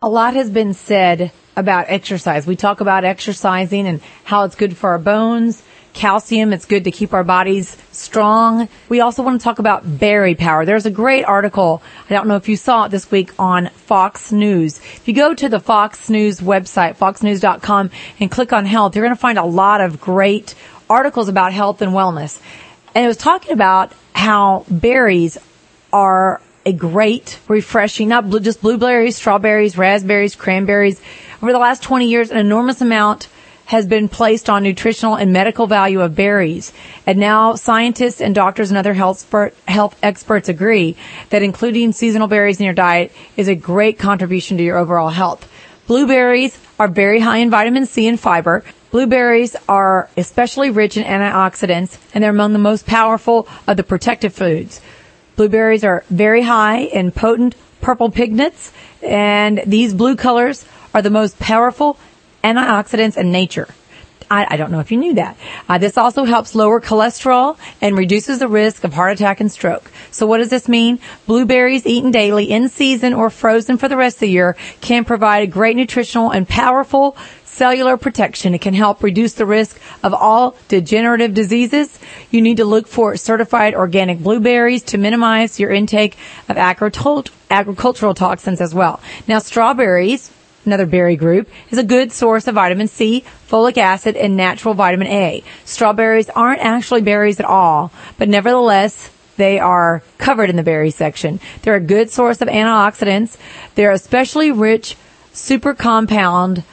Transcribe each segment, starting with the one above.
A lot has been said about exercise. We talk about exercising and how it's good for our bones, calcium, it's good to keep our bodies strong. We also want to talk about berry power. There's a great article, I don't know if you saw it this week on Fox News. If you go to the Fox News website, foxnews.com and click on health, you're going to find a lot of great articles about health and wellness. And it was talking about how berries are a great, refreshing, not blue, just blueberries, strawberries, raspberries, cranberries. Over the last 20 years, an enormous amount has been placed on nutritional and medical value of berries. And now scientists and doctors and other health, health experts agree that including seasonal berries in your diet is a great contribution to your overall health. Blueberries are very high in vitamin C and fiber. Blueberries are especially rich in antioxidants and they're among the most powerful of the protective foods. Blueberries are very high in potent purple pigments, and these blue colors are the most powerful antioxidants in nature. I, I don't know if you knew that. Uh, this also helps lower cholesterol and reduces the risk of heart attack and stroke. So what does this mean? Blueberries eaten daily in season or frozen for the rest of the year can provide a great nutritional and powerful cellular protection. It can help reduce the risk of all degenerative diseases. You need to look for certified organic blueberries to minimize your intake of agricultural toxins as well. Now, strawberries, another berry group, is a good source of vitamin C, folic acid, and natural vitamin A. Strawberries aren't actually berries at all, but nevertheless, they are covered in the berry section. They're a good source of antioxidants. They're especially rich super compound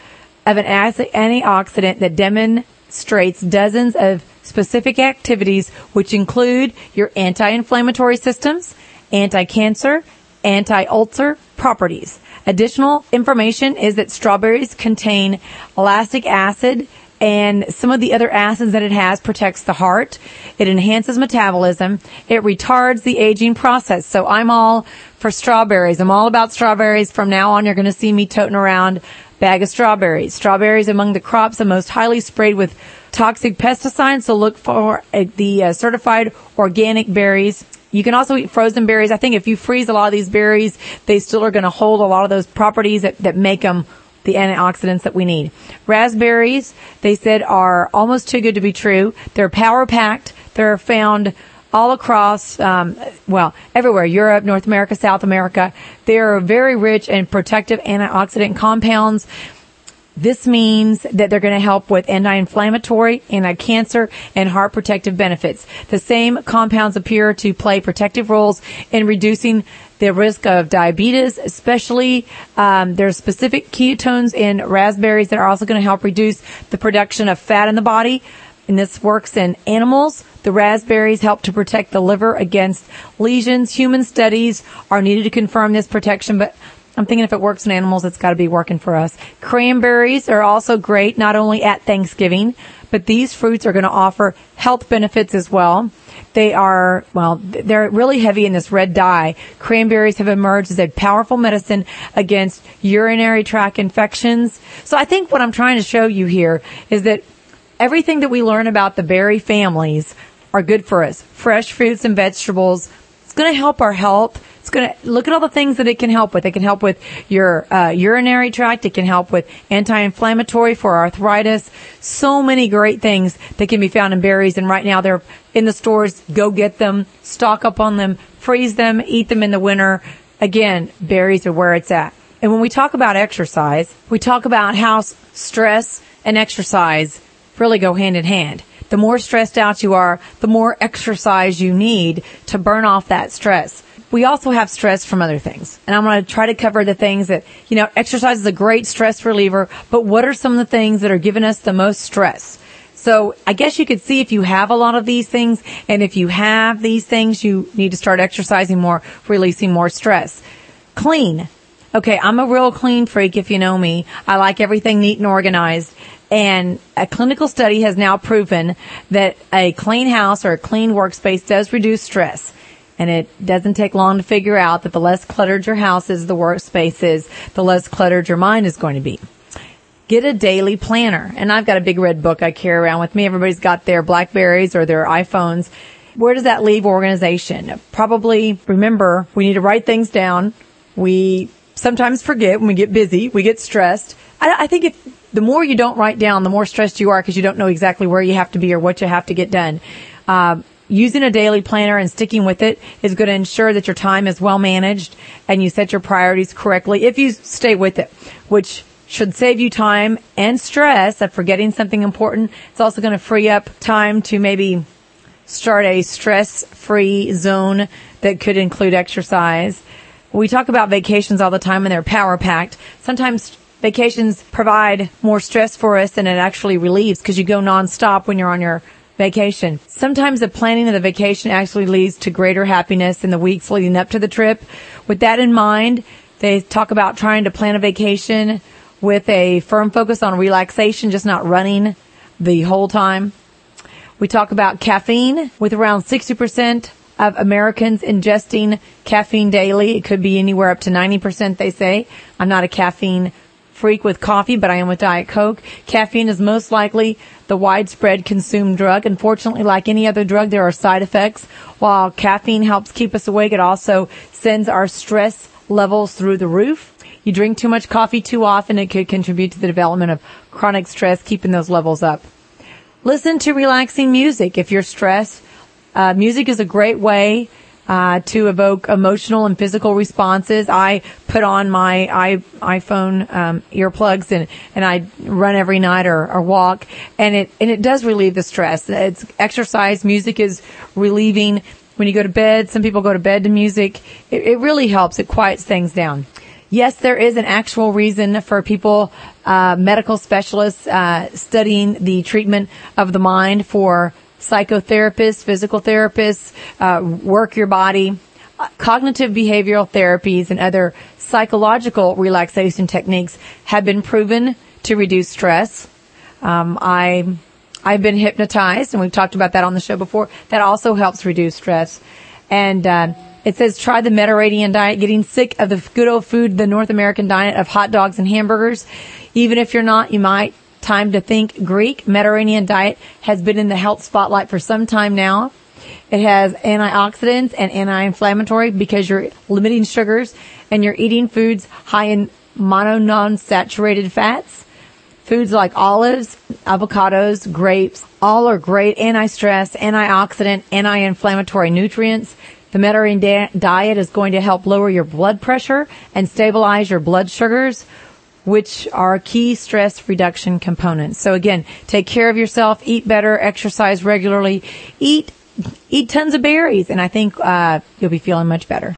of an antioxidant that demonstrates dozens of specific activities which include your anti-inflammatory systems, anti-cancer, anti-ulcer properties. Additional information is that strawberries contain lactic acid and some of the other acids that it has protects the heart. It enhances metabolism. It retards the aging process. So I'm all for strawberries. I'm all about strawberries. From now on, you're going to see me toting around bag of strawberries. Strawberries among the crops the most highly sprayed with toxic pesticides, so look for uh, the uh, certified organic berries. You can also eat frozen berries. I think if you freeze a lot of these berries, they still are going to hold a lot of those properties that, that make them the antioxidants that we need. Raspberries, they said, are almost too good to be true. They're power packed. They're found all across, um, well, everywhere, Europe, North America, South America. They are very rich in protective antioxidant compounds. This means that they're going to help with anti-inflammatory, anti-cancer, and heart protective benefits. The same compounds appear to play protective roles in reducing the risk of diabetes, especially um, there's specific ketones in raspberries that are also going to help reduce the production of fat in the body. And this works in animals, the raspberries help to protect the liver against lesions. Human studies are needed to confirm this protection, but I'm thinking if it works in animals, it's got to be working for us. Cranberries are also great, not only at Thanksgiving, but these fruits are going to offer health benefits as well. They are, well, they're really heavy in this red dye. Cranberries have emerged as a powerful medicine against urinary tract infections. So I think what I'm trying to show you here is that everything that we learn about the berry families are good for us. Fresh fruits and vegetables. Going to help our health. It's going to look at all the things that it can help with. It can help with your uh, urinary tract. It can help with anti-inflammatory for arthritis. So many great things that can be found in berries. And right now they're in the stores. Go get them. Stock up on them. Freeze them. Eat them in the winter. Again, berries are where it's at. And when we talk about exercise, we talk about how stress and exercise really go hand in hand the more stressed out you are, the more exercise you need to burn off that stress. We also have stress from other things. And I'm going to try to cover the things that, you know, exercise is a great stress reliever, but what are some of the things that are giving us the most stress? So I guess you could see if you have a lot of these things and if you have these things, you need to start exercising more, releasing more stress. Clean. Okay, I'm a real clean freak if you know me. I like everything neat and organized. And a clinical study has now proven that a clean house or a clean workspace does reduce stress. And it doesn't take long to figure out that the less cluttered your house is, the workspace is, the less cluttered your mind is going to be. Get a daily planner. And I've got a big red book I carry around with me. Everybody's got their Blackberries or their iPhones. Where does that leave organization? Probably remember we need to write things down. We sometimes forget when we get busy, we get stressed. I, I think if the more you don't write down, the more stressed you are because you don't know exactly where you have to be or what you have to get done. Uh, using a daily planner and sticking with it is going to ensure that your time is well managed and you set your priorities correctly if you stay with it, which should save you time and stress of forgetting something important. It's also going to free up time to maybe start a stress free zone that could include exercise. We talk about vacations all the time and they're power packed. Sometimes vacations provide more stress for us than it actually relieves because you go nonstop when you're on your vacation. Sometimes the planning of the vacation actually leads to greater happiness in the weeks leading up to the trip. With that in mind, they talk about trying to plan a vacation with a firm focus on relaxation, just not running the whole time. We talk about caffeine with around 60% of Americans ingesting caffeine daily. It could be anywhere up to 90%, they say. I'm not a caffeine freak with coffee, but I am with Diet Coke. Caffeine is most likely the widespread consumed drug. Unfortunately, like any other drug, there are side effects. While caffeine helps keep us awake, it also sends our stress levels through the roof. You drink too much coffee too often, it could contribute to the development of chronic stress, keeping those levels up. Listen to relaxing music if you're stressed. Uh, music is a great way uh, to evoke emotional and physical responses. I put on my I, iPhone um, earplugs and and I run every night or, or walk, and it and it does relieve the stress. It's exercise. Music is relieving. When you go to bed, some people go to bed to music. It, it really helps. It quiets things down. Yes, there is an actual reason for people, uh, medical specialists, uh, studying the treatment of the mind for psychotherapists, physical therapists, uh, work your body, cognitive behavioral therapies and other psychological relaxation techniques have been proven to reduce stress. Um, I, I've been hypnotized and we've talked about that on the show before. That also helps reduce stress. And, uh, it says try the Mediterranean diet, getting sick of the good old food, the North American diet of hot dogs and hamburgers. Even if you're not, you might time to think Greek Mediterranean diet has been in the health spotlight for some time now. It has antioxidants and anti-inflammatory because you're limiting sugars and you're eating foods high in monounsaturated fats. Foods like olives, avocados, grapes, all are great anti-stress, antioxidant, anti-inflammatory nutrients. The Mediterranean diet is going to help lower your blood pressure and stabilize your blood sugars which are key stress reduction components. So again, take care of yourself, eat better, exercise regularly, eat eat tons of berries, and I think uh, you'll be feeling much better.